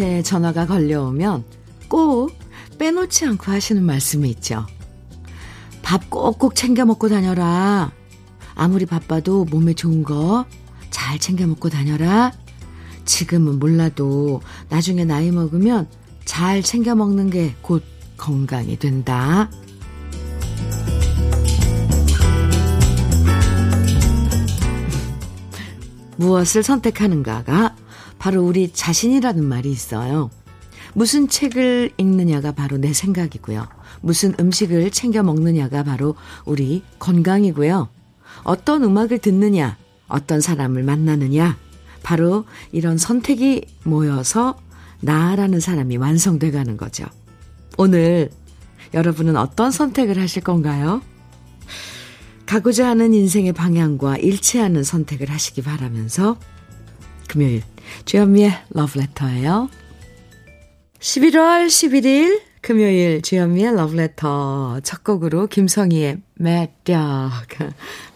부모님한테 전화가 걸려오면 꼭 빼놓지 않고 하시는 말씀이 있죠. 밥 꼭꼭 챙겨 먹고 다녀라. 아무리 바빠도 몸에 좋은 거 잘 챙겨 먹고 다녀라. 지금은 몰라도 나중에 나이 먹으면 잘 챙겨 먹는 게 곧 건강이 된다. 무엇을 선택하는가가 바로 우리 자신이라는 말이 있어요. 무슨 책을 읽느냐가 바로 내 생각이고요. 무슨 음식을 챙겨 먹느냐가 바로 우리 건강이고요. 어떤 음악을 듣느냐, 어떤 사람을 만나느냐, 바로 이런 선택이 모여서 나라는 사람이 완성돼 가는 거죠. 오늘 여러분은 어떤 선택을 하실 건가요? 가고자 하는 인생의 방향과 일치하는 선택을 하시기 바라면서 금요일 주현미의 러브레터예요. 11월 11일 금요일 주현미의 러브레터 첫 곡으로 김성희의 매력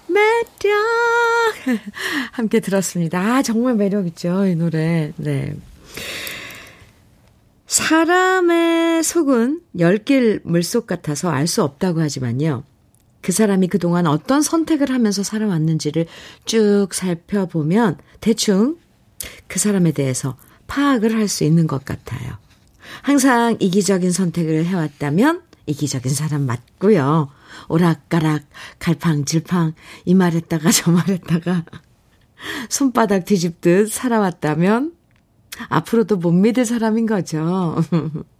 매력 함께 들었습니다. 아 정말 매력있죠 이 노래. 네. 사람의 속은 열길 물속 같아서 알 수 없다고 하지만요. 그 사람이 그동안 어떤 선택을 하면서 살아왔는지를 쭉 살펴보면 대충 그 사람에 대해서 파악을 할 수 있는 것 같아요. 항상 이기적인 선택을 해왔다면 이기적인 사람 맞고요. 오락가락, 갈팡질팡, 이 말했다가 저 말했다가 손바닥 뒤집듯 살아왔다면 앞으로도 못 믿을 사람인 거죠.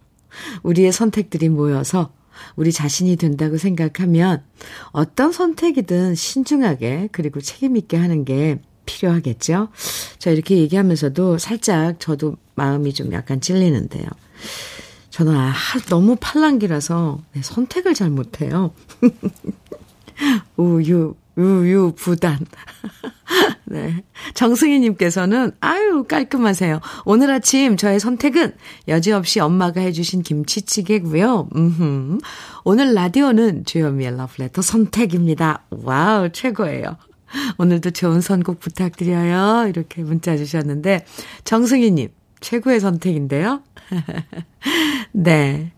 우리의 선택들이 모여서 우리 자신이 된다고 생각하면 어떤 선택이든 신중하게 그리고 책임있게 하는 게 필요하겠죠? 저 이렇게 얘기하면서도 살짝 저도 마음이 좀 약간 찔리는데요. 저는 아, 너무 팔랑기라서 네, 선택을 잘 못해요. 우유, 우유, 부단. 네. 정승희님께서는, 아유, 깔끔하세요. 오늘 아침 저의 선택은 여지없이 엄마가 해주신 김치찌개고요. 음흠. 오늘 라디오는 주현미의 러브레터 선택입니다. 와우, 최고예요. 오늘도 좋은 선곡 부탁드려요. 이렇게 문자 주셨는데, 정승희님, 최고의 선택인데요. 네.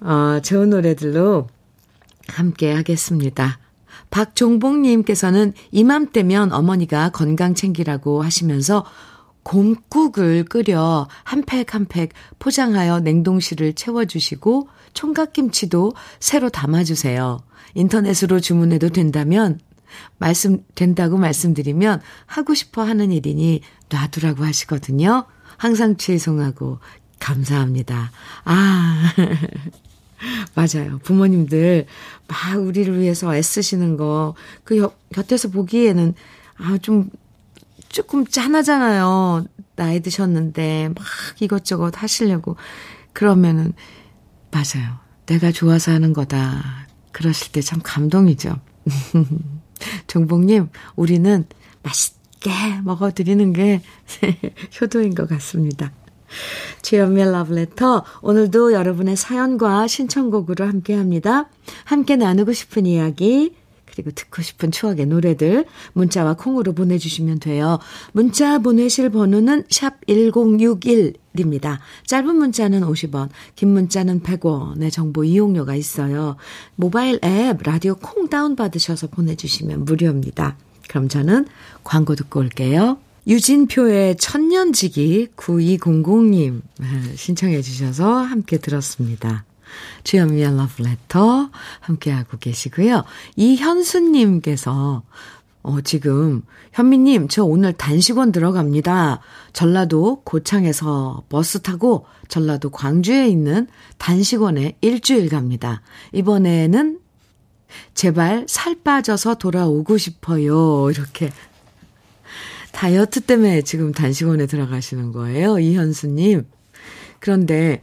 어, 좋은 노래들로 함께 하겠습니다. 박종복님께서는 이맘때면 어머니가 건강 챙기라고 하시면서 곰국을 끓여 한 팩 한 팩 포장하여 냉동실을 채워주시고 총각김치도 새로 담아주세요. 인터넷으로 주문해도 된다면 말씀 된다고 말씀드리면 하고 싶어 하는 일이니 놔두라고 하시거든요. 항상 죄송하고 감사합니다. 아, 맞아요. 부모님들 막 우리를 위해서 애쓰시는 거, 그 곁에서 보기에는, 아, 좀, 조금 짠하잖아요. 나이 드셨는데, 막 이것저것 하시려고. 그러면은, 맞아요. 내가 좋아서 하는 거다. 그러실 때 참 감동이죠. 종복님, 우리는 맛있게 먹어드리는 게 효도인 것 같습니다. 주연미의 러브레터 오늘도 여러분의 사연과 신청곡으로 함께 합니다. 함께 나누고 싶은 이야기 그리고 듣고 싶은 추억의 노래들 문자와 콩으로 보내주시면 돼요. 문자 보내실 번호는 샵 1061입니다. 짧은 문자는 50원, 긴 문자는 100원의 정보 이용료가 있어요. 모바일 앱 라디오 콩 다운받으셔서 보내주시면 무료입니다. 그럼 저는 광고 듣고 올게요. 유진표의 천년지기 9200님 신청해 주셔서 함께 들었습니다. 주현미의 러브레터 함께하고 계시고요. 이현수님께서 어, 지금, 현미님, 저 오늘 단식원 들어갑니다. 전라도 고창에서 버스 타고 전라도 광주에 있는 단식원에 일주일 갑니다. 이번에는 제발 살 빠져서 돌아오고 싶어요. 이렇게 다이어트 때문에 지금 단식원에 들어가시는 거예요. 이현수님. 그런데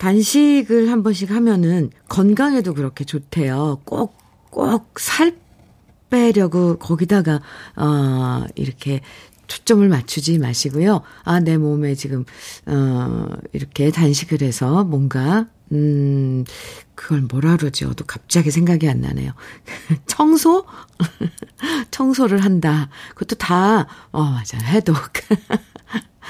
단식을 한 번씩 하면은 건강에도 그렇게 좋대요. 꼭, 꼭 살 빼려고 거기다가, 어, 이렇게 초점을 맞추지 마시고요. 아, 내 몸에 지금, 어, 이렇게 단식을 해서 뭔가, 음, 그걸 뭐라 그러죠? 또 갑자기 생각이 안 나네요. 청소? 청소를 한다. 그것도 다, 어, 맞아. 해독.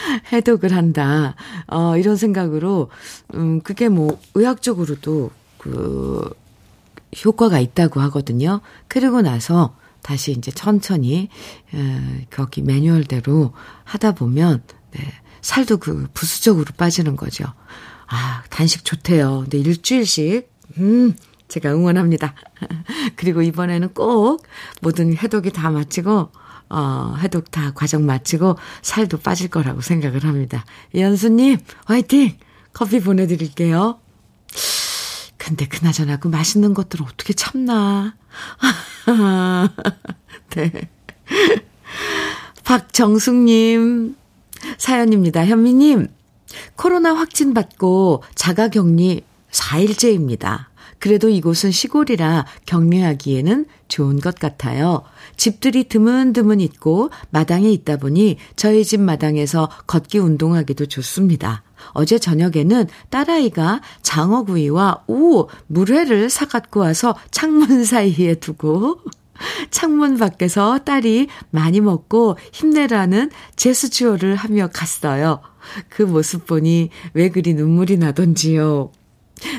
해독을 한다. 어, 이런 생각으로, 음, 그게 뭐, 의학적으로도 그, 효과가 있다고 하거든요. 그리고 나서 다시 이제 천천히, 에, 거기 매뉴얼대로 하다 보면, 네, 살도 그 부수적으로 빠지는 거죠. 아, 단식 좋대요. 근데 일주일씩, 음, 제가 응원합니다. 그리고 이번에는 꼭 모든 해독이 다 마치고, 어, 해독 다 과정 마치고 살도 빠질 거라고 생각을 합니다. 이현수님, 화이팅! 커피 보내드릴게요. 근데 그나저나 그 맛있는 것들을 어떻게 참나. 네. 박정숙님, 사연입니다. 현미님, 코로나 확진 받고 자가 격리 4일째입니다. 그래도 이곳은 시골이라 격리하기에는 좋은 것 같아요. 집들이 드문드문 있고 마당에 있다 보니 저희 집 마당에서 걷기 운동하기도 좋습니다. 어제 저녁에는 딸아이가 장어구이와 오, 물회를 사갖고 와서 창문 사이에 두고 창문 밖에서 딸이 많이 먹고 힘내라는 제스처를 하며 갔어요. 그 모습 보니 왜 그리 눈물이 나던지요.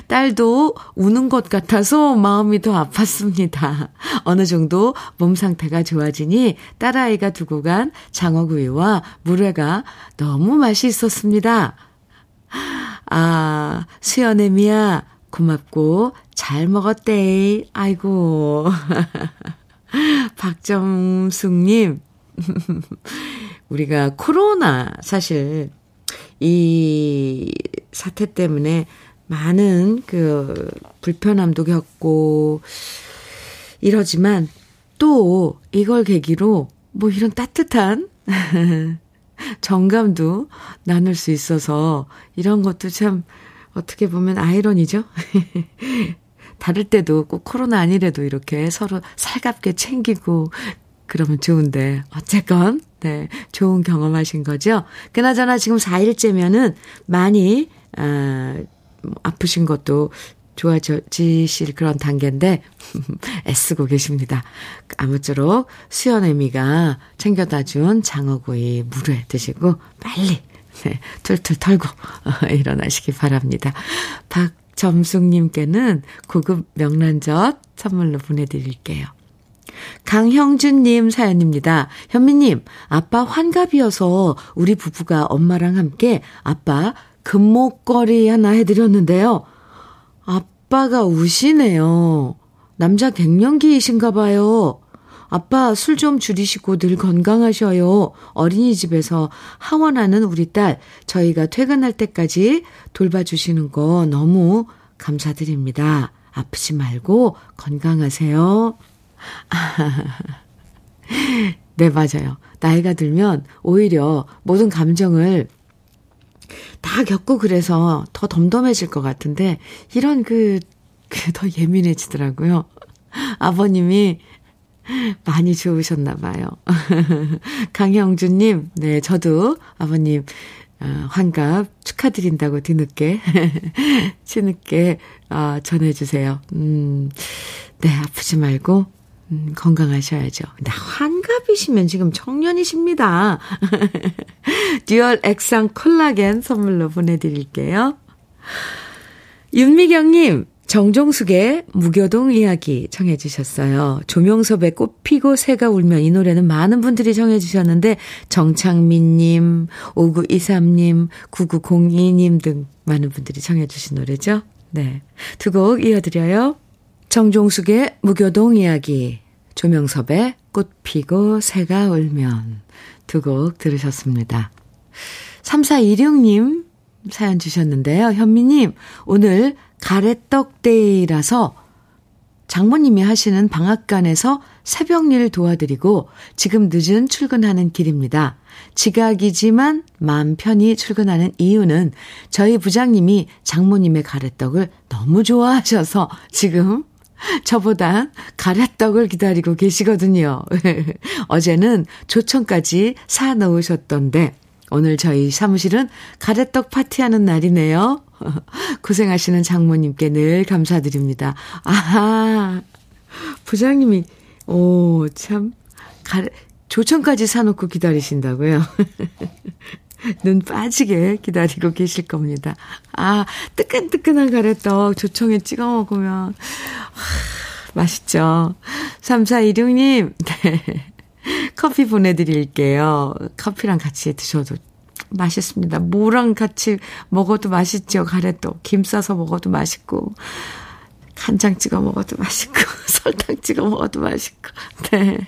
딸도 우는 것 같아서 마음이 더 아팠습니다. 어느 정도 몸 상태가 좋아지니 딸아이가 두고 간 장어구이와 물회가 너무 맛이 있었습니다. 아, 수연애미야, 고맙고, 잘 먹었대. 아이고. 박정숙님, 우리가 코로나, 사실, 이 사태 때문에 많은 그 불편함도 겪고 이러지만 또 이걸 계기로 뭐 이런 따뜻한 정감도 나눌 수 있어서 이런 것도 참 어떻게 보면 아이러니죠? 다를 때도 꼭 코로나 아니래도 이렇게 서로 살갑게 챙기고 그러면 좋은데 어쨌건 네 좋은 경험하신 거죠. 그나저나 지금 4일째면은 많이 아 아프신 것도 좋아지실 그런 단계인데, 애쓰고 계십니다. 아무쪼록 수연애미가 챙겨다 준 장어구이 물회 드시고, 빨리, 네, 툴툴 털고, 어, 일어나시기 바랍니다. 박점숙님께는 고급 명란젓 선물로 보내드릴게요. 강형준님 사연입니다. 현미님, 아빠 환갑이어서 우리 부부가 엄마랑 함께 아빠 금목걸이 하나 해드렸는데요. 아빠가 우시네요. 남자 갱년기이신가 봐요. 아빠 술 좀 줄이시고 늘 건강하셔요. 어린이집에서 하원하는 우리 딸, 저희가 퇴근할 때까지 돌봐주시는 거 너무 감사드립니다. 아프지 말고 건강하세요. 네, 맞아요. 나이가 들면 오히려 모든 감정을 다 겪고 그래서 더 덤덤해질 것 같은데, 이런 그, 그 더 예민해지더라고요. 아버님이 많이 좋으셨나 봐요. 강형주님, 네, 저도 아버님, 어, 환갑 축하드린다고 뒤늦게, 뒤늦게, 어, 전해주세요. 음, 네, 아프지 말고, 음, 건강하셔야죠. 근데 환갑이시면 지금 청년이십니다. 듀얼 액상 콜라겐 선물로 보내드릴게요. 윤미경님, 정종숙의 무교동 이야기 청해주셨어요. 조명섭의 꽃피고 새가 울면 이 노래는 많은 분들이 청해주셨는데, 정창민님, 5923님, 9902님 등 많은 분들이 청해주신 노래죠. 네. 두 곡 이어드려요. 정종숙의 무교동 이야기, 조명섭의 꽃 피고 새가 울면 두 곡 들으셨습니다. 3426님 사연 주셨는데요. 현미님, 오늘 가래떡데이라서 장모님이 하시는 방앗간에서 새벽 일 도와드리고 지금 늦은 출근하는 길입니다. 지각이지만 마음 편히 출근하는 이유는 저희 부장님이 장모님의 가래떡을 너무 좋아하셔서 지금 저보다 가래떡을 기다리고 계시거든요. 어제는 조청까지 사 놓으셨던데, 오늘 저희 사무실은 가래떡 파티하는 날이네요. 고생하시는 장모님께 늘 감사드립니다. 아하, 부장님이, 오, 참, 가, 조청까지 사놓고 기다리신다고요? 눈 빠지게 기다리고 계실 겁니다. 아, 뜨끈뜨끈한 가래떡 조청에 찍어 먹으면, 하, 맛있죠. 3416님, 네. 커피 보내드릴게요. 커피랑 같이 드셔도 맛있습니다. 뭐랑 같이 먹어도 맛있죠. 가래떡. 김 싸서 먹어도 맛있고, 간장 찍어 먹어도 맛있고, 설탕 찍어 먹어도 맛있고, 네.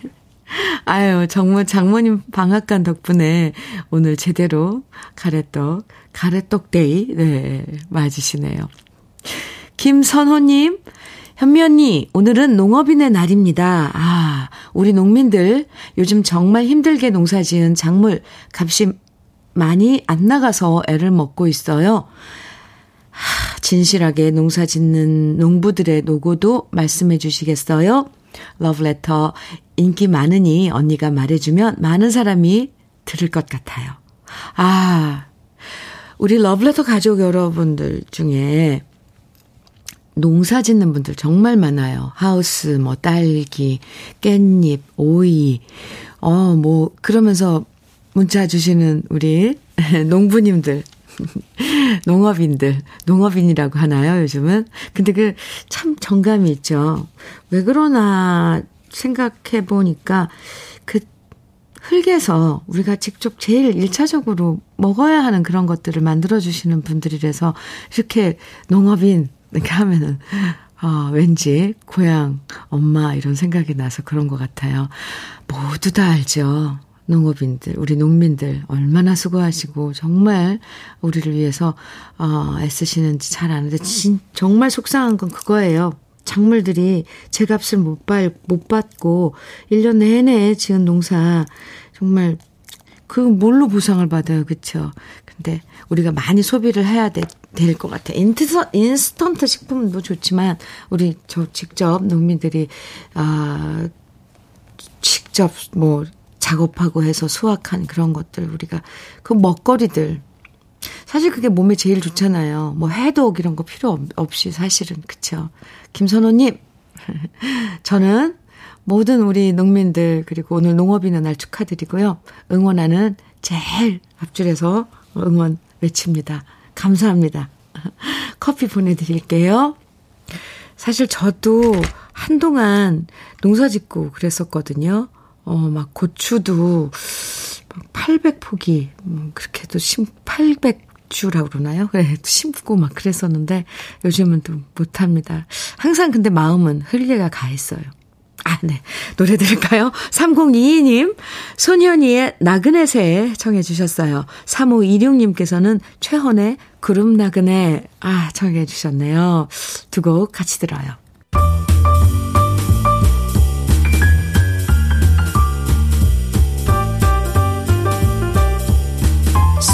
아유, 정말 장모님 방앗간 덕분에 오늘 제대로 가래떡, 가래떡데이, 네, 맞으시네요. 김선호님, 현미 언니, 오늘은 농업인의 날입니다. 아, 우리 농민들 요즘 정말 힘들게 농사 지은 작물 값이 많이 안 나가서 애를 먹고 있어요. 하, 진실하게 농사 짓는 농부들의 노고도 말씀해 주시겠어요? 러브레터 인기 많으니 언니가 말해주면 많은 사람이 들을 것 같아요. 아, 우리 러브레터 가족 여러분들 중에 농사 짓는 분들 정말 많아요. 하우스, 뭐, 딸기, 깻잎, 오이, 어, 뭐, 그러면서 문자 주시는 우리 농부님들, 농업인들, 농업인이라고 하나요, 요즘은? 근데 그 참 정감이 있죠. 왜 그러나 생각해 보니까 그 흙에서 우리가 직접 제일 일차적으로 먹어야 하는 그런 것들을 만들어주시는 분들이라서 이렇게 농업인 이렇게 하면은 아, 왠지 고향, 엄마 이런 생각이 나서 그런 것 같아요. 모두 다 알죠. 농업인들, 우리 농민들 얼마나 수고하시고 정말 우리를 위해서 어, 애쓰시는지 잘 아는데 진, 정말 속상한 건 그거예요. 작물들이 제 값을 못, 받, 못 받고 1년 내내 지은 농사 정말 그 뭘로 보상을 받아요. 그쵸? 근데 우리가 많이 소비를 해야 될 것 같아요. 인트서, 인스턴트 식품도 좋지만 우리 저 직접 농민들이 아 직접 뭐 작업하고 해서 수확한 그런 것들 우리가 그 먹거리들 사실 그게 몸에 제일 좋잖아요. 뭐 해독 이런 거 필요 없이 사실은 그쵸. 김선호님 저는 모든 우리 농민들 그리고 오늘 농업인의 날 축하드리고요. 응원하는 제일 앞줄에서 응원 외칩니다. 감사합니다. 커피 보내드릴게요. 사실 저도 한동안 농사 짓고 그랬었거든요. 어, 막 고추도 막 800포기, 음, 그렇게도 심, 800주라고 그러나요? 네, 심고 막 그랬었는데 요즘은 또 못합니다. 항상 근데 마음은 흘리가 가 있어요. 아, 네. 노래 들을까요? 3022님, 소년이의 나그네 새 청해 주셨어요. 3526님께서는 최헌의 구름 나그네, 아, 청해 주셨네요. 두 곡 같이 들어요.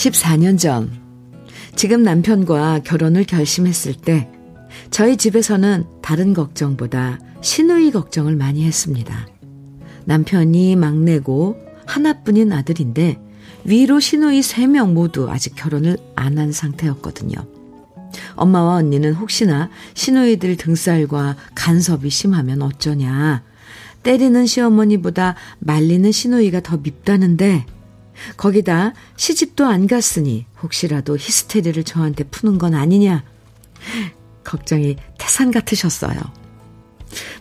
14년 전, 지금 남편과 결혼을 결심했을 때, 저희 집에서는 다른 걱정보다 신우이 걱정을 많이 했습니다. 남편이 막내고 하나뿐인 아들인데, 위로 신우이 3명 모두 아직 결혼을 안 한 상태였거든요. 엄마와 언니는 혹시나 신우이들 등살과 간섭이 심하면 어쩌냐. 때리는 시어머니보다 말리는 신우이가 더 밉다는데 거기다 시집도 안 갔으니 혹시라도 히스테리를 저한테 푸는 건 아니냐. 걱정이 태산 같으셨어요.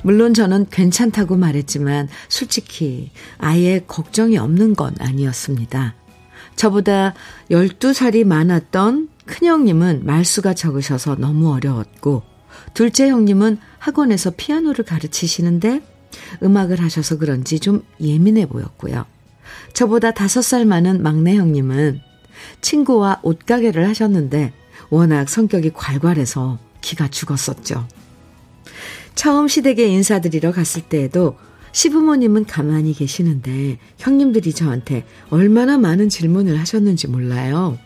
물론 저는 괜찮다고 말했지만 솔직히 아예 걱정이 없는 건 아니었습니다. 저보다 12살이 많았던 큰형님은 말수가 적으셔서 너무 어려웠고 둘째 형님은 학원에서 피아노를 가르치시는데 음악을 하셔서 그런지 좀 예민해 보였고요. 저보다 다섯 살 많은 막내 형님은 친구와 옷가게를 하셨는데 워낙 성격이 괄괄해서 기가 죽었었죠. 처음 시댁에 인사드리러 갔을 때에도 시부모님은 가만히 계시는데 형님들이 저한테 얼마나 많은 질문을 하셨는지 몰라요.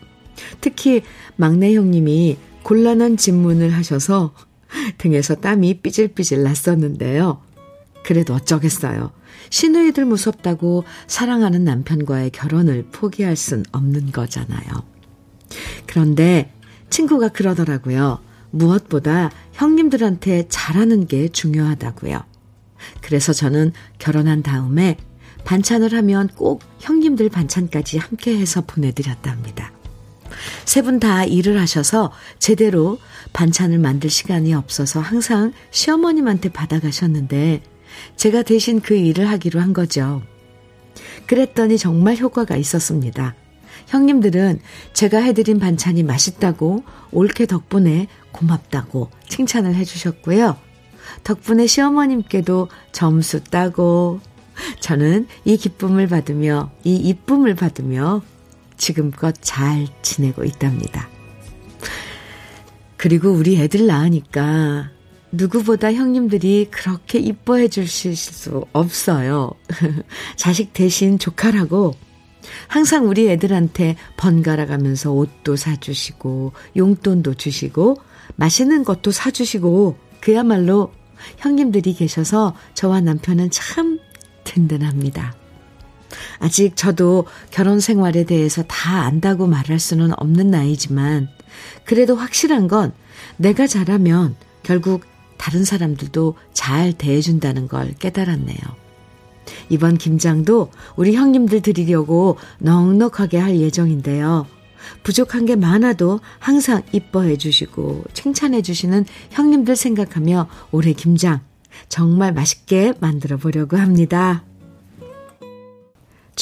특히 막내 형님이 곤란한 질문을 하셔서 등에서 땀이 삐질삐질 났었는데요. 그래도 어쩌겠어요. 시누이들 무섭다고 사랑하는 남편과의 결혼을 포기할 순 없는 거잖아요. 그런데 친구가 그러더라고요. 무엇보다 형님들한테 잘하는 게 중요하다고요. 그래서 저는 결혼한 다음에 반찬을 하면 꼭 형님들 반찬까지 함께 해서 보내드렸답니다. 세 분 다 일을 하셔서 제대로 반찬을 만들 시간이 없어서 항상 시어머님한테 받아가셨는데 제가 대신 그 일을 하기로 한 거죠. 그랬더니 정말 효과가 있었습니다. 형님들은 제가 해드린 반찬이 맛있다고 올케 덕분에 고맙다고 칭찬을 해주셨고요. 덕분에 시어머님께도 점수 따고 저는 이 기쁨을 받으며 이 이쁨을 받으며 지금껏 잘 지내고 있답니다. 그리고 우리 애들 낳으니까 누구보다 형님들이 그렇게 이뻐해 주실 수 없어요. 자식 대신 조카라고 항상 우리 애들한테 번갈아 가면서 옷도 사주시고 용돈도 주시고 맛있는 것도 사주시고 그야말로 형님들이 계셔서 저와 남편은 참 든든합니다. 아직 저도 결혼 생활에 대해서 다 안다고 말할 수는 없는 나이지만 그래도 확실한 건 내가 잘하면 결국 다른 사람들도 잘 대해준다는 걸 깨달았네요. 이번 김장도 우리 형님들 드리려고 넉넉하게 할 예정인데요. 부족한 게 많아도 항상 이뻐해 주시고 칭찬해 주시는 형님들 생각하며 올해 김장 정말 맛있게 만들어 보려고 합니다.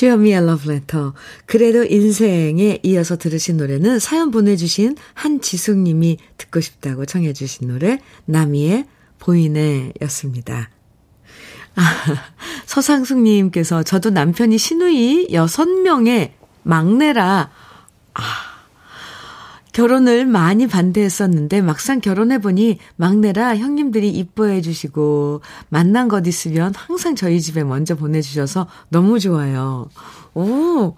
주현미의 러브레터. 그래도 인생에 이어서 들으신 노래는 사연 보내주신 한지숙 님이 듣고 싶다고 청해주신 노래, 나미의 보이네 였습니다. 아, 서상숙 님께서 저도 남편이 시누이 6명의 막내라, 아, 결혼을 많이 반대했었는데 막상 결혼해보니 막내라 형님들이 이뻐해 주시고 만난 것 있으면 항상 저희 집에 먼저 보내주셔서 너무 좋아요. 오!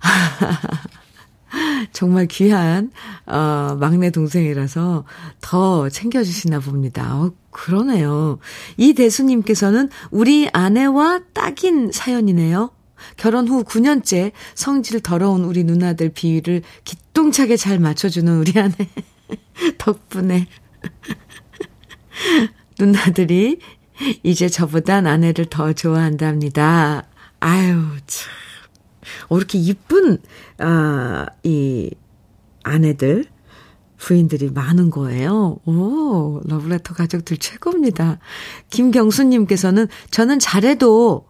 정말 귀한, 어, 막내 동생이라서 더 챙겨주시나 봅니다. 어, 그러네요. 이 대수님께서는 우리 아내와 딱인 사연이네요. 결혼 후 9년째 성질 더러운 우리 누나들 비위를 기똥차게 잘 맞춰주는 우리 아내 덕분에 누나들이 이제 저보단 아내를 더 좋아한답니다. 아유, 참. 어, 이렇게 이쁜, 아, 이 아내들, 부인들이 많은 거예요. 오, 러브레터 가족들 최고입니다. 김경수님께서는 저는 잘해도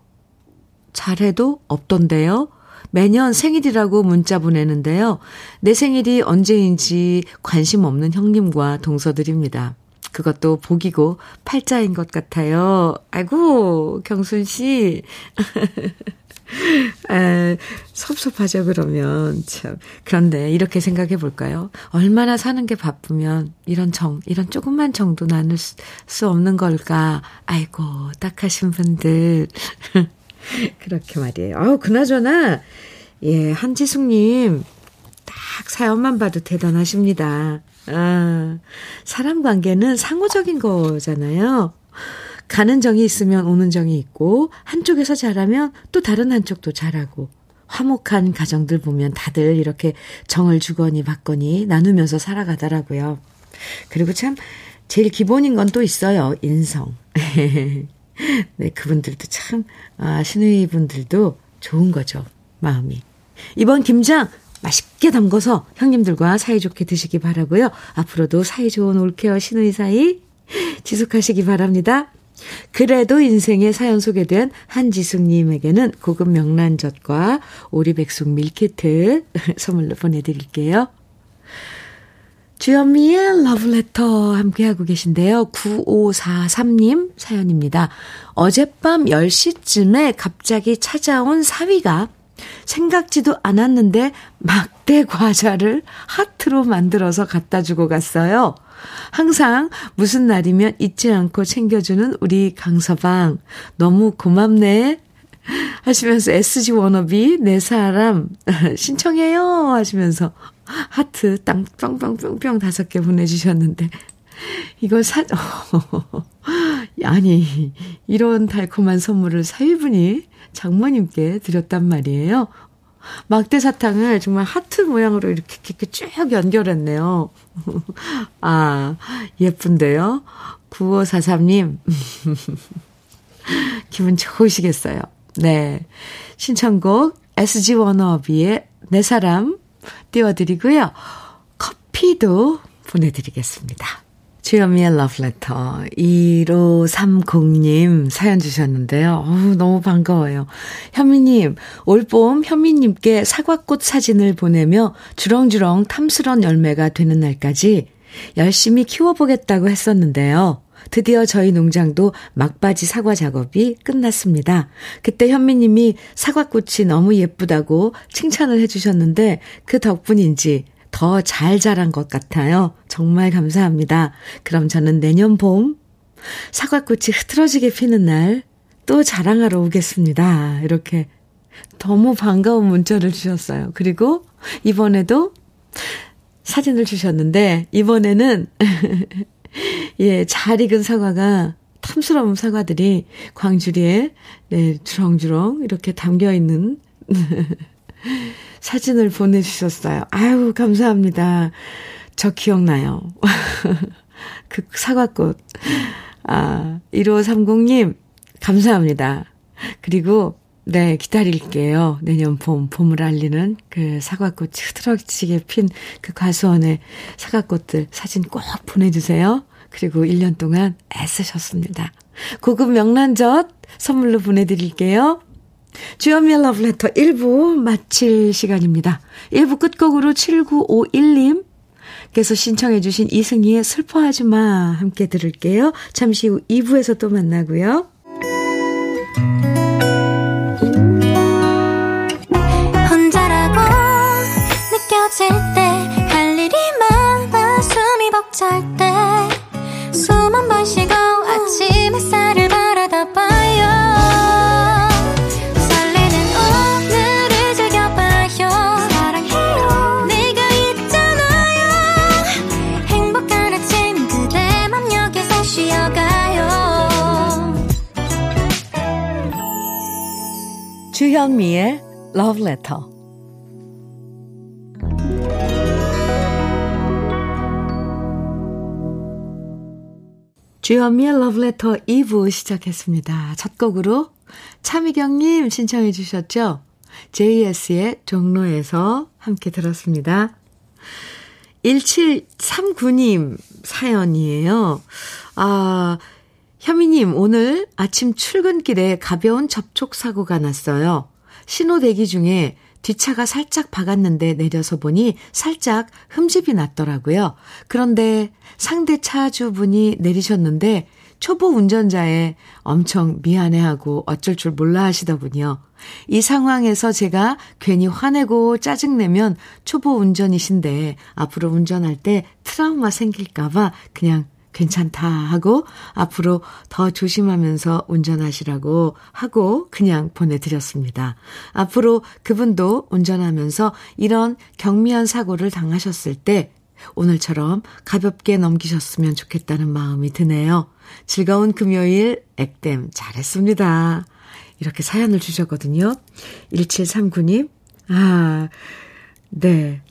잘해도 없던데요. 매년 생일이라고 문자 보내는데요. 내 생일이 언제인지 관심 없는 형님과 동서들입니다. 그것도 복이고 팔자인 것 같아요. 아이고, 경순 씨. 아, 섭섭하죠, 그러면. 참. 그런데 이렇게 생각해 볼까요? 얼마나 사는 게 바쁘면 이런 정, 이런 조금만 정도 나눌 수, 수 없는 걸까? 아이고, 딱하신 분들. 그렇게 말이에요. 아우, 그나저나, 예, 한지숙님, 딱 사연만 봐도 대단하십니다. 아, 사람 관계는 상호적인 거잖아요. 가는 정이 있으면 오는 정이 있고, 한쪽에서 잘하면 또 다른 한쪽도 잘하고, 화목한 가정들 보면 다들 이렇게 정을 주거니 받거니 나누면서 살아가더라고요. 그리고 참, 제일 기본인 건 또 있어요. 인성. 네, 그분들도 참, 아, 신의 분들도 좋은 거죠. 마음이. 이번 김장 맛있게 담궈서 형님들과 사이좋게 드시기 바라고요. 앞으로도 사이좋은 올케어 신의 사이 지속하시기 바랍니다. 그래도 인생의 사연 소개된 한지숙님에게는 고급 명란젓과 오리백숙 밀키트 선물로 보내드릴게요. 주현미의 러브레터 함께하고 계신데요. 9543님 사연입니다. 어젯밤 10시쯤에 갑자기 찾아온 사위가 생각지도 않았는데 막대 과자를 하트로 만들어서 갖다 주고 갔어요. 항상 무슨 날이면 잊지 않고 챙겨주는 우리 강서방. 너무 고맙네. 하시면서 SG 워너비 네 사람 신청해요 하시면서 하트 땅 뿅뿅뿅뿅 다섯 개 보내주셨는데 이걸 사 아니 이런 달콤한 선물을 사위분이 장모님께 드렸단 말이에요. 막대 사탕을 정말 하트 모양으로 이렇게, 이렇게 쭉 연결했네요. 아, 예쁜데요? 9543님. 기분 좋으시겠어요. 네. 신청곡 SG 워너비의 내 사람 띄워드리고요. 커피도 보내드리겠습니다. 주현미의 러브레터 1530님 사연 주셨는데요. 어우, 너무 반가워요. 현미님, 올봄 현미님께 사과꽃 사진을 보내며 주렁주렁 탐스런 열매가 되는 날까지 열심히 키워보겠다고 했었는데요. 드디어 저희 농장도 막바지 사과 작업이 끝났습니다. 그때 현미님이 사과꽃이 너무 예쁘다고 칭찬을 해주셨는데 그 덕분인지 더 잘 자란 것 같아요. 정말 감사합니다. 그럼 저는 내년 봄 사과꽃이 흐트러지게 피는 날 또 자랑하러 오겠습니다. 이렇게 너무 반가운 문자를 주셨어요. 그리고 이번에도 사진을 주셨는데 이번에는 예, 잘 익은 사과가 탐스러운 사과들이 광주리에 네, 주렁주렁 이렇게 담겨 있는 사진을 보내주셨어요. 아유, 감사합니다. 저 기억나요. 그 사과꽃. 아, 1530님, 감사합니다. 그리고, 네, 기다릴게요. 내년 봄, 봄을 알리는 그 사과꽃이 흐트러지게 핀 그 과수원의 사과꽃들 사진 꼭 보내주세요. 그리고 1년 동안 애쓰셨습니다. 고급 명란젓 선물로 보내드릴게요. 주연미의 러브레터 1부 마칠 시간입니다. 1부 끝곡으로 7951님 께서 신청해 주신 이승희의 슬퍼하지 마 함께 들을게요. 잠시 후 2부에서 또 만나고요. 혼자라고 느껴질 때 할 일이 많아 숨이 벅찰 때 주현미의 Love Letter. 주현미의 Love Letter 2부 시작했습니다. 첫 곡으로 차미경님 신청해 주셨죠? JS의 종로에서 함께 들었습니다. 1739님 사연이에요. 아, 현미님, 오늘 아침 출근길에 가벼운 접촉사고가 났어요. 신호 대기 중에 뒷차가 살짝 박았는데 내려서 보니 살짝 흠집이 났더라고요. 그런데 상대 차주분이 내리셨는데 초보 운전자에 엄청 미안해하고 어쩔 줄 몰라 하시더군요. 이 상황에서 제가 괜히 화내고 짜증내면 초보 운전이신데 앞으로 운전할 때 트라우마 생길까봐 그냥 괜찮다 하고 앞으로 더 조심하면서 운전하시라고 하고 그냥 보내드렸습니다. 앞으로 그분도 운전하면서 이런 경미한 사고를 당하셨을 때 오늘처럼 가볍게 넘기셨으면 좋겠다는 마음이 드네요. 즐거운 금요일 액땜 잘했습니다. 이렇게 사연을 주셨거든요. 1739님. 아, 네.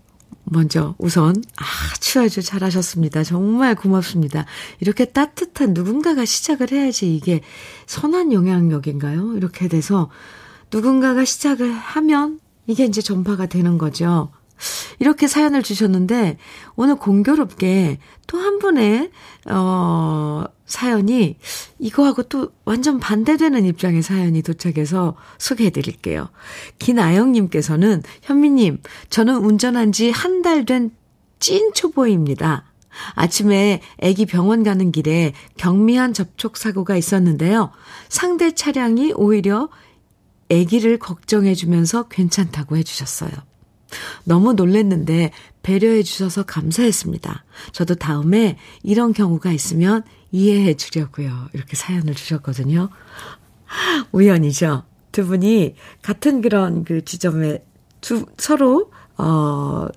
먼저 우선 아주 아주 잘하셨습니다. 정말 고맙습니다. 이렇게 따뜻한 누군가가 시작을 해야지 이게 선한 영향력인가요? 이렇게 돼서 누군가가 시작을 하면 이게 이제 전파가 되는 거죠. 이렇게 사연을 주셨는데 오늘 공교롭게 또 한 분의 어 사연이 이거하고 또 완전 반대되는 입장의 사연이 도착해서 소개해 드릴게요. 김아영님께서는 현미님, 저는 운전한 지 한 달 된 찐 초보입니다. 아침에 아기 병원 가는 길에 경미한 접촉 사고가 있었는데요. 상대 차량이 오히려 아기를 걱정해 주면서 괜찮다고 해 주셨어요. 너무 놀랬는데 배려해 주셔서 감사했습니다. 저도 다음에 이런 경우가 있으면 이해해 주려고요. 이렇게 사연을 주셨거든요. 우연이죠. 두 분이 같은 그런 그 지점에 두, 서로, 어,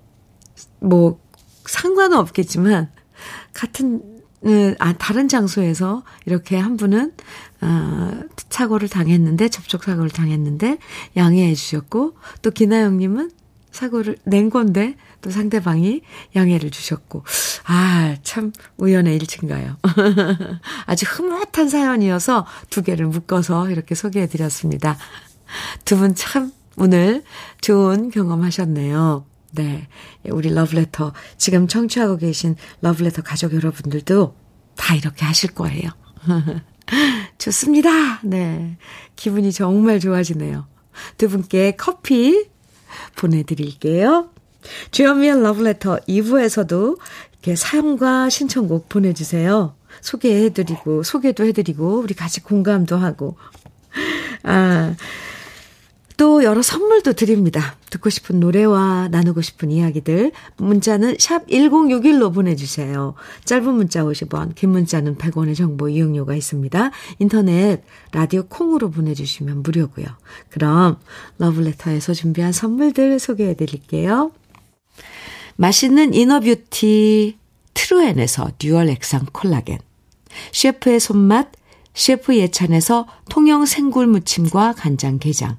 뭐, 상관은 없겠지만, 같은, 아, 다른 장소에서 이렇게 한 분은, 어, 사고를 당했는데, 접촉사고를 당했는데, 양해해 주셨고, 또 기나영님은 사고를 낸 건데 또 상대방이 양해를 주셨고 아 참 우연의 일치인가요? 아주 흐뭇한 사연이어서 두 개를 묶어서 이렇게 소개해 드렸습니다. 두 분 참 오늘 좋은 경험하셨네요. 네. 우리 러브레터, 지금 청취하고 계신 러브레터 가족 여러분들도 다 이렇게 하실 거예요. 좋습니다. 네. 기분이 정말 좋아지네요. 두 분께 커피 보내드릴게요. 주현미의 러브레터 2부에서도 이렇게 사연과 신청곡 보내주세요. 소개해드리고, 소개도 해드리고, 우리 같이 공감도 하고. 아, 또 여러 선물도 드립니다. 듣고 싶은 노래와 나누고 싶은 이야기들 문자는 샵 1061로 보내주세요. 짧은 문자 50원, 긴 문자는 100원의 정보 이용료가 있습니다. 인터넷 라디오 콩으로 보내주시면 무료고요. 그럼 러브레터에서 준비한 선물들 소개해 드릴게요. 맛있는 inner beauty 트루엔에서 dual 액상 콜라겐 셰프의 손맛 셰프 예찬에서 통영 생굴 무침과 간장 게장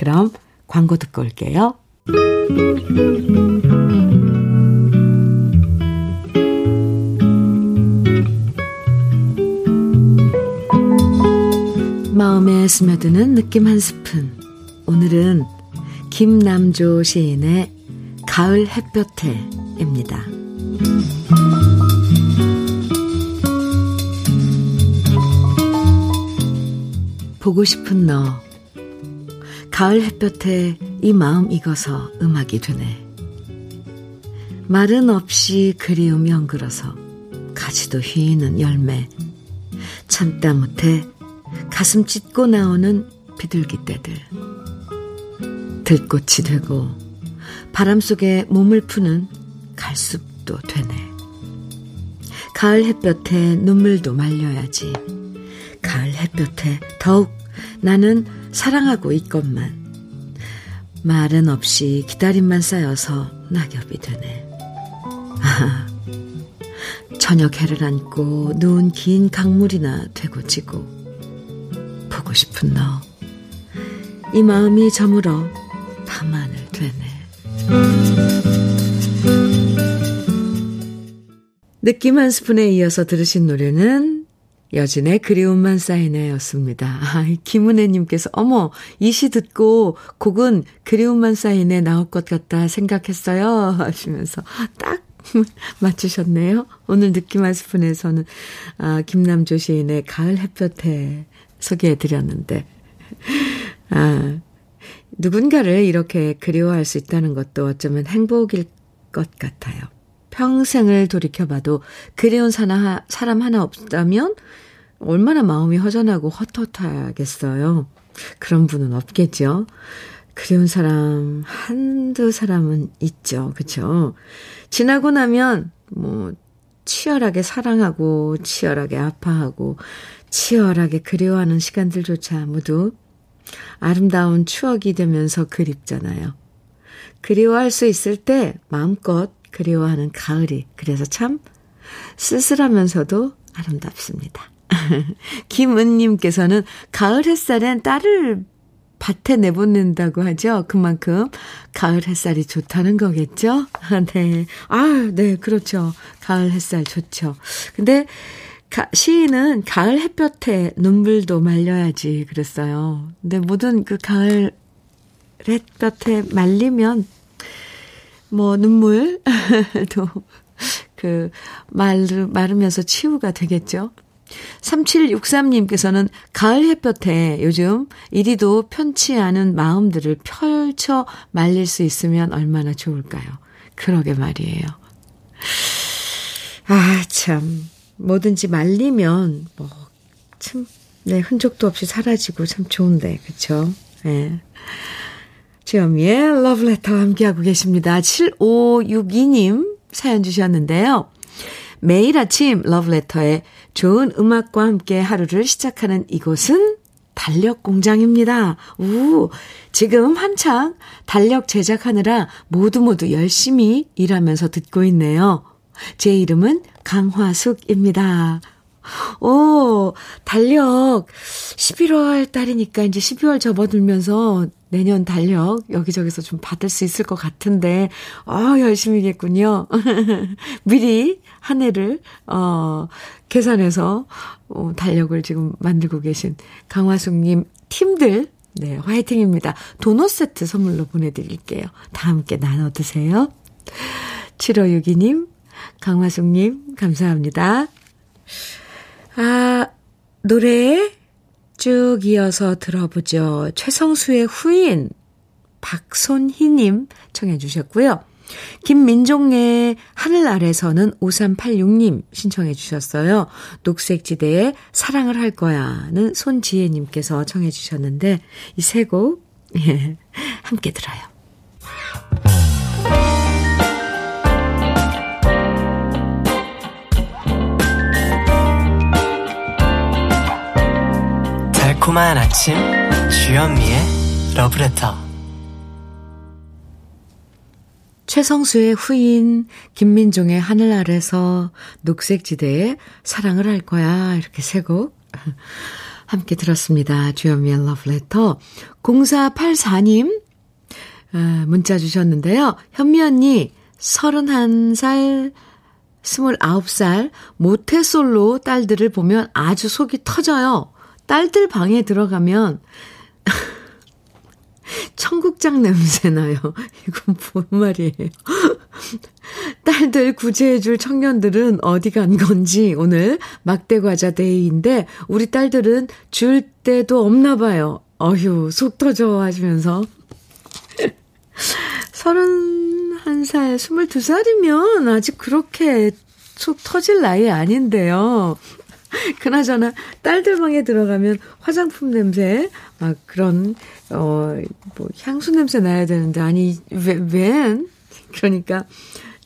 그럼 광고 듣고 올게요. 마음에 스며드는 느낌 한 스푼. 오늘은 김남조 시인의 가을 햇볕에입니다. 보고 싶은 너. 가을 햇볕에 이 마음 익어서 음악이 되네. 말은 없이 그리움 연그러서 가지도 휘는 열매. 참다 못해 가슴 찢고 나오는 비둘기 떼들. 들꽃이 되고 바람 속에 몸을 푸는 갈숲도 되네. 가을 햇볕에 눈물도 말려야지. 가을 햇볕에 더욱 나는 사랑하고 있건만 말은 없이 기다림만 쌓여서 낙엽이 되네. 아, 저녁 해를 안고 누운 긴 강물이나 되고 지고 보고 싶은 너. 이 마음이 저물어 밤하늘 되네. 느낌 한 스푼에 이어서 들으신 노래는 여진의 그리움만 쌓이네 였습니다. 아, 김은혜님께서, 어머, 이 시 듣고 곡은 그리움만 쌓이네 나올 것 같다 생각했어요. 하시면서 딱 맞추셨네요. 오늘 느낌 한 스푼에서는, 아, 김남조 시인의 가을 햇볕에 소개해 드렸는데, 아, 누군가를 이렇게 그리워할 수 있다는 것도 어쩌면 행복일 것 같아요. 평생을 돌이켜봐도 그리운 사람 하나 없다면 얼마나 마음이 허전하고 헛헛하겠어요. 그런 분은 없겠죠. 그리운 사람 한두 사람은 있죠. 그쵸? 지나고 나면 뭐 치열하게 사랑하고 치열하게 아파하고 치열하게 그리워하는 시간들조차 모두 아름다운 추억이 되면서 그립잖아요. 그리워할 수 있을 때 마음껏 그리워하는 가을이 그래서 참 쓸쓸하면서도 아름답습니다. 김은님께서는 가을 햇살엔 딸을 밭에 내보낸다고 하죠. 그만큼 가을 햇살이 좋다는 거겠죠? 네. 아, 네, 그렇죠. 가을 햇살 좋죠. 근데 가, 시인은 가을 햇볕에 눈물도 말려야지 그랬어요. 근데 모든 그 가을 햇볕에 말리면 뭐 눈물도 그 마르, 마르면서 치유가 되겠죠. 3763님께서는 가을 햇볕에 요즘 이리도 편치 않은 마음들을 펼쳐 말릴 수 있으면 얼마나 좋을까요? 그러게 말이에요. 아, 참. 뭐든지 말리면, 뭐, 참, 네, 흔적도 없이 사라지고 참 좋은데, 그쵸? 예. 네. 주현미의 러브레터와 함께하고 계십니다. 7562님 사연 주셨는데요. 매일 아침 러브레터에 좋은 음악과 함께 하루를 시작하는 이곳은 달력 공장입니다. 우, 지금 한창 달력 제작하느라 모두 모두 열심히 일하면서 듣고 있네요. 제 이름은 강화숙입니다. 오, 달력 11월 달이니까 이제 12월 접어들면서 내년 달력 여기저기서 좀 받을 수 있을 것 같은데, 어, 열심히겠군요. 미리 한 해를, 어, 계산해서, 어, 달력을 지금 만들고 계신 강화숙님 팀들, 네, 화이팅입니다. 도넛 세트 선물로 보내드릴게요. 다 함께 나눠 드세요. 7562님, 강화숙님, 감사합니다. 아, 노래 쭉 이어서 들어보죠. 최성수의 후인, 박손희님 청해 주셨고요. 김민종의 하늘 아래서는 5386님 신청해 주셨어요. 녹색지대의 사랑을 할 거야는 손지혜님께서 청해 주셨는데 이 세곡 예, 함께 들어요. 달콤한 아침 주현미의 러브레터 최성수의 후인 김민종의 하늘 아래서 녹색지대에 사랑을 할 거야 이렇게 세곡 함께 들었습니다. 주현미의 러브레터 0484님 아, 문자 주셨는데요. 현미 언니 31살 29살 모태솔로 딸들을 보면 아주 속이 터져요. 딸들 방에 들어가면 청국장 냄새 나요. 이건 뭔 말이에요. 딸들 구제해줄 청년들은 어디 간 건지 오늘 막대과자 데이인데 우리 딸들은 줄 때도 없나 봐요. 어휴, 속 터져 하시면서. 31살, 22살이면 아직 그렇게 속 터질 나이 아닌데요. 그나저나 딸들 방에 들어가면 화장품 냄새 막 그런 어뭐 향수 냄새 나야 되는데 아니 웬 그러니까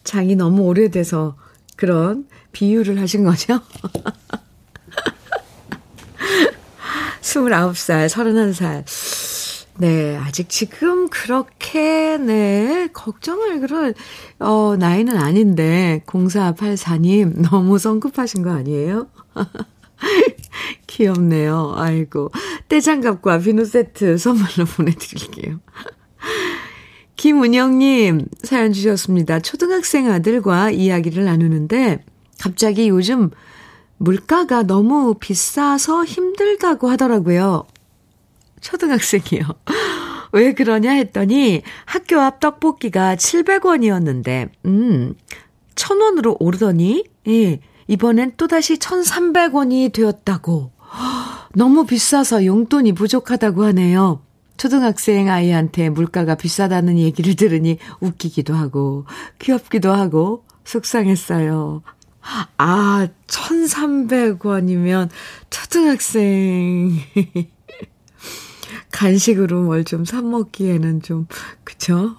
장이 너무 오래돼서 그런 비유를 하신 거죠. 29살, 31살. 네, 아직 지금 그렇게, 네, 걱정을 그럴, 어, 나이는 아닌데, 0484님, 너무 성급하신 거 아니에요? 귀엽네요. 아이고. 떼장갑과 비누 세트 선물로 보내드릴게요. 김은영님 사연 주셨습니다. 초등학생 아들과 이야기를 나누는데 갑자기 요즘 물가가 너무 비싸서 힘들다고 하더라고요. 초등학생이요. 왜 그러냐 했더니 학교 앞 떡볶이가 700원이었는데, 음, 1000원으로 오르더니, 예, 이번엔 또다시 1,300원이 되었다고. 너무 비싸서 용돈이 부족하다고 하네요. 초등학생 아이한테 물가가 비싸다는 얘기를 들으니 웃기기도 하고, 귀엽기도 하고, 속상했어요. 아, 1,300원이면 초등학생. 간식으로 뭘 좀 사먹기에는 좀, 그쵸?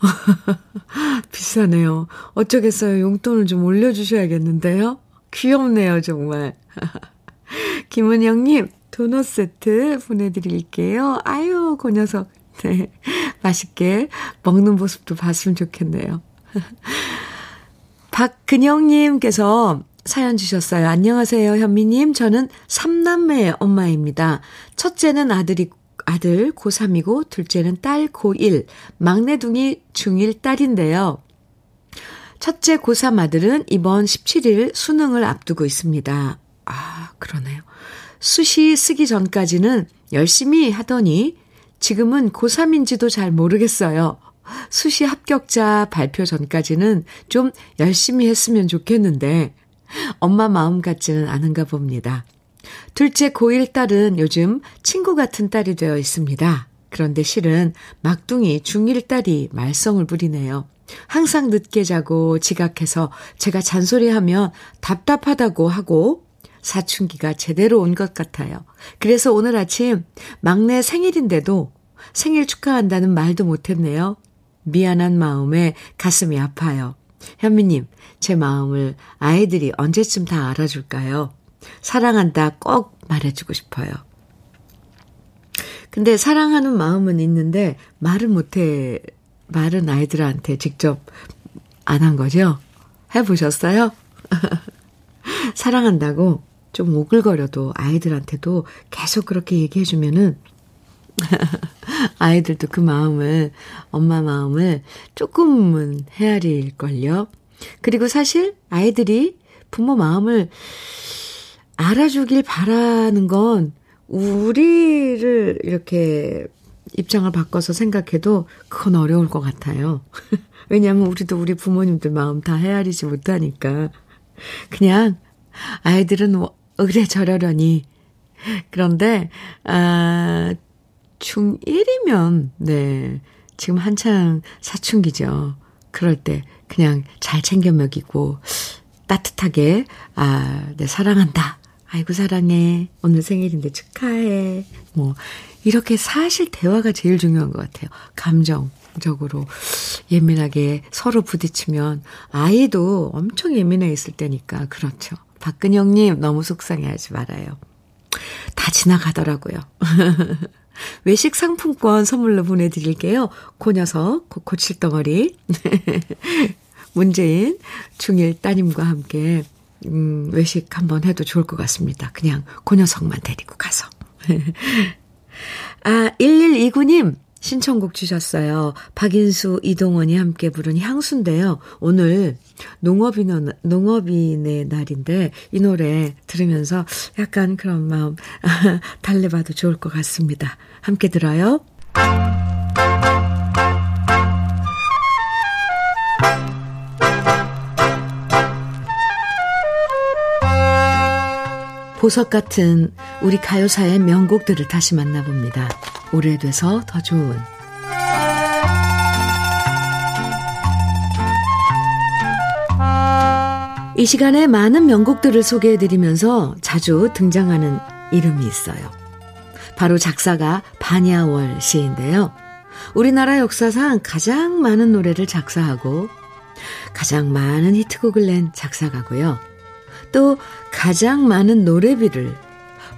비싸네요. 어쩌겠어요. 용돈을 좀 올려주셔야겠는데요? 귀엽네요, 정말. 김은영님, 도넛 세트 보내드릴게요. 아유, 그 녀석. 네. 맛있게 먹는 모습도 봤으면 좋겠네요. 박근영님께서 사연 주셨어요. 안녕하세요, 현미님. 저는 3남매 엄마입니다. 첫째는 아들이, 아들 고3이고, 둘째는 딸 고1, 막내둥이 중1 딸인데요. 첫째 고3 아들은 이번 17일 수능을 앞두고 있습니다. 아, 그러네요. 수시 쓰기 전까지는 열심히 하더니 지금은 고3인지도 잘 모르겠어요. 수시 합격자 발표 전까지는 좀 열심히 했으면 좋겠는데 엄마 마음 같지는 않은가 봅니다. 둘째 고1 딸은 요즘 친구 같은 딸이 되어 있습니다. 그런데 실은 막둥이 중1 딸이 말썽을 부리네요. 항상 늦게 자고 지각해서 제가 잔소리하면 답답하다고 하고 사춘기가 제대로 온 것 같아요. 그래서 오늘 아침 막내 생일인데도 생일 축하한다는 말도 못했네요. 미안한 마음에 가슴이 아파요. 현미님, 제 마음을 아이들이 언제쯤 다 알아줄까요? 사랑한다 꼭 말해주고 싶어요. 근데 사랑하는 마음은 있는데 말을 못해, 말은 아이들한테 직접 안 한 거죠? 해보셨어요? 사랑한다고 좀 오글거려도 아이들한테도 계속 그렇게 얘기해주면은 아이들도 그 마음을, 엄마 마음을 조금은 헤아릴걸요. 그리고 사실 아이들이 부모 마음을 알아주길 바라는 건 우리를 이렇게 입장을 바꿔서 생각해도 그건 어려울 것 같아요. 왜냐하면 우리도 우리 부모님들 마음 다 헤아리지 못하니까. 그냥 아이들은 의래저러려니. 그런데, 아, 중1이면, 네. 지금 한창 사춘기죠. 그럴 때 그냥 잘 챙겨 먹이고, 따뜻하게, 아, 네, 사랑한다. 아이고, 사랑해. 오늘 생일인데 축하해. 뭐, 이렇게 사실 대화가 제일 중요한 것 같아요. 감정적으로 예민하게 서로 부딪히면 아이도 엄청 예민해 있을 때니까, 그렇죠. 박근영님, 너무 속상해 하지 말아요. 다 지나가더라고요. 외식 상품권 선물로 보내드릴게요. 그 녀석, 그 고칠덩어리. 문재인 중일 따님과 함께, 음, 외식 한번 해도 좋을 것 같습니다. 그냥 그 녀석만 데리고 가서. 아, 1129님, 신청곡 주셨어요. 박인수, 이동원이 함께 부른 향수인데요. 오늘 농업인, 농업인의 날인데 이 노래 들으면서 약간 그런 마음 달래봐도 좋을 것 같습니다. 함께 들어요. 보석 같은 우리 가요사의 명곡들을 다시 만나봅니다. 오래돼서 더 좋은 이 시간에 많은 명곡들을 소개해드리면서 자주 등장하는 이름이 있어요. 바로 작사가 반야월 씨인데요. 우리나라 역사상 가장 많은 노래를 작사하고 가장 많은 히트곡을 낸 작사가고요. 또 가장 많은 노래비를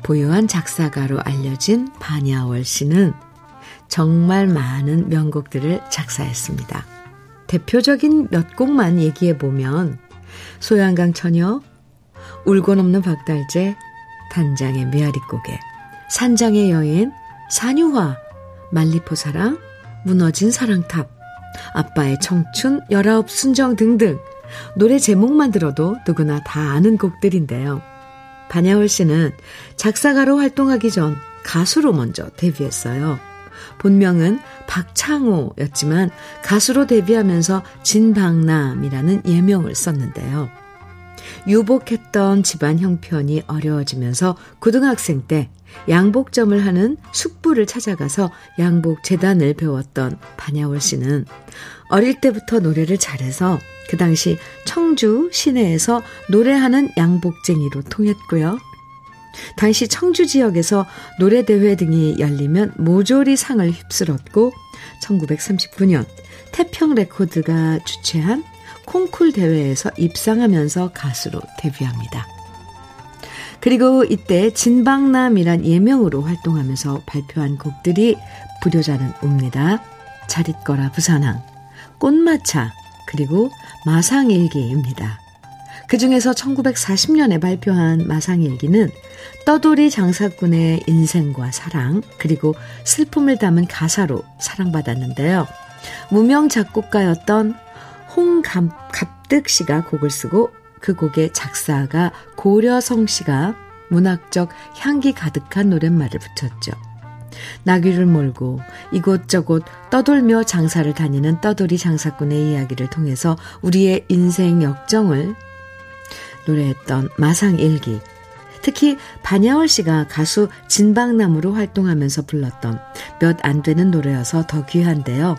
보유한 작사가로 알려진 반야월 씨는 정말 많은 명곡들을 작사했습니다. 대표적인 몇 곡만 얘기해 보면 소양강 처녀, 울고 넘는 박달재, 단장의 메아리고개, 산장의 여인, 산유화, 말리포 사랑, 무너진 사랑탑, 아빠의 청춘, 열아홉 순정 등등 노래 제목만 들어도 누구나 다 아는 곡들인데요. 반야월 씨는 작사가로 활동하기 전 가수로 먼저 데뷔했어요. 본명은 박창호였지만 가수로 데뷔하면서 진박남이라는 예명을 썼는데요. 유복했던 집안 형편이 어려워지면서 고등학생 때 양복점을 하는 숙부를 찾아가서 양복 재단을 배웠던 반야월 씨는 어릴 때부터 노래를 잘해서 그 당시 청주 시내에서 노래하는 양복쟁이로 통했고요. 당시 청주 지역에서 노래대회 등이 열리면 모조리 상을 휩쓸었고 1939년 태평 레코드가 주최한 콩쿨 대회에서 입상하면서 가수로 데뷔합니다. 그리고 이때 진방남이란 예명으로 활동하면서 발표한 곡들이 불효자는 웁니다. 잘 있거라 부산항, 꽃마차, 그리고 마상일기입니다. 그 중에서 1940년에 발표한 마상일기는 떠돌이 장사꾼의 인생과 사랑, 그리고 슬픔을 담은 가사로 사랑받았는데요. 무명 작곡가였던 홍갑득 씨가 곡을 쓰고 그 곡의 작사가 고려성 씨가 문학적 향기 가득한 노랫말을 붙였죠. 나귀를 몰고 이곳저곳 떠돌며 장사를 다니는 떠돌이 장사꾼의 이야기를 통해서 우리의 인생 역정을 노래했던 마상일기. 특히 반야월 씨가 가수 진방나무로 활동하면서 불렀던 몇 안 되는 노래여서 더 귀한데요.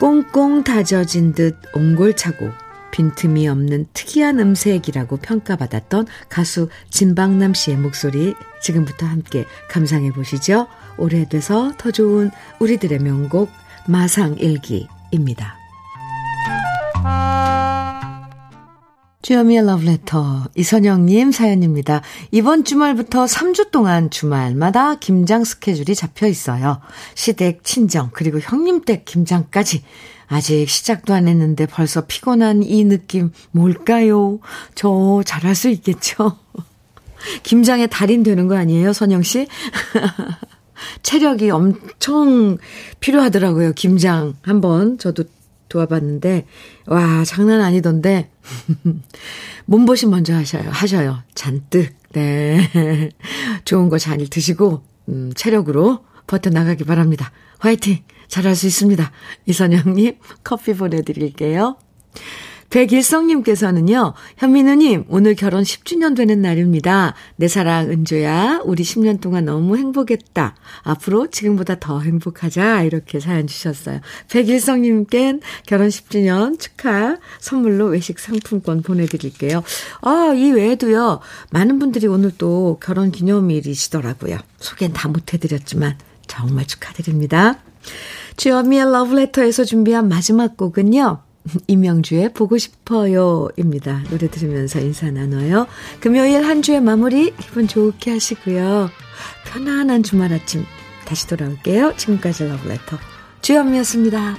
꽁꽁 다져진 듯 옹골차고 빈틈이 없는 특이한 음색이라고 평가받았던 가수 진방남 씨의 목소리 지금부터 함께 감상해 보시죠. 오래돼서 더 좋은 우리들의 명곡 마상일기입니다. 주여미의 러브레터 이선영님 사연입니다. 이번 주말부터 3주 동안 주말마다 김장 스케줄이 잡혀 있어요. 시댁, 친정, 그리고 형님 댁 김장까지. 아직 시작도 안 했는데 벌써 피곤한 이 느낌 뭘까요? 저 잘할 수 있겠죠? 김장의 달인 되는 거 아니에요, 선영 씨? 체력이 엄청 필요하더라고요. 김장 한번 저도 도와봤는데, 와, 장난 아니던데. 몸보신 먼저 하셔요. 하셔요. 잔뜩. 네. 좋은 거 잘 드시고, 음, 체력으로 버텨나가기 바랍니다. 화이팅! 잘할 수 있습니다. 이선영님, 커피 보내드릴게요. 백일성님께서는요, 현민우님, 오늘 결혼 10주년 되는 날입니다. 내 사랑 은조야, 우리 10년 동안 너무 행복했다. 앞으로 지금보다 더 행복하자. 이렇게 사연 주셨어요. 백일성님께 결혼 10주년 축하 선물로 외식 상품권 보내드릴게요. 아, 이 외에도요, 많은 분들이 오늘 또 결혼 기념일이시더라고요. 소개는 다 못해드렸지만, 정말 축하드립니다. 주여미의 러브레터에서 준비한 마지막 곡은요. 이명주의 보고 싶어요 입니다. 노래 들으면서 인사 나눠요. 금요일 한 주의 마무리 기분 좋게 하시고요. 편안한 주말 아침 다시 돌아올게요. 지금까지 러브레터 주현미였습니다.